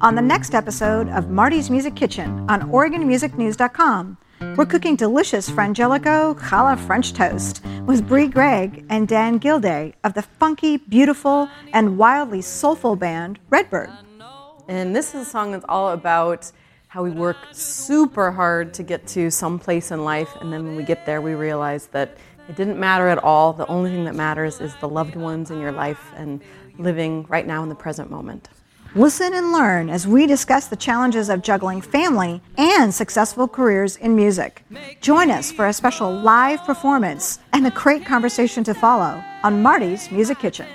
On the next episode of Marti's Music Kitchen on OregonMusicNews.com, we're cooking delicious Frangelico challah French toast with Bre Gregg and Dan Gildea of the funky, beautiful, and wildly soulful band Red Bird. And this is a song that's all about how we work super hard to get to some place in life, and then when we get there, we realize that it didn't matter at all. The only thing that matters is the loved ones in your life and living right now in the present moment. Listen and learn as we discuss the challenges of juggling family and successful careers in music. Join us for a special live performance and a great conversation to follow on Marti's Music Kitchen.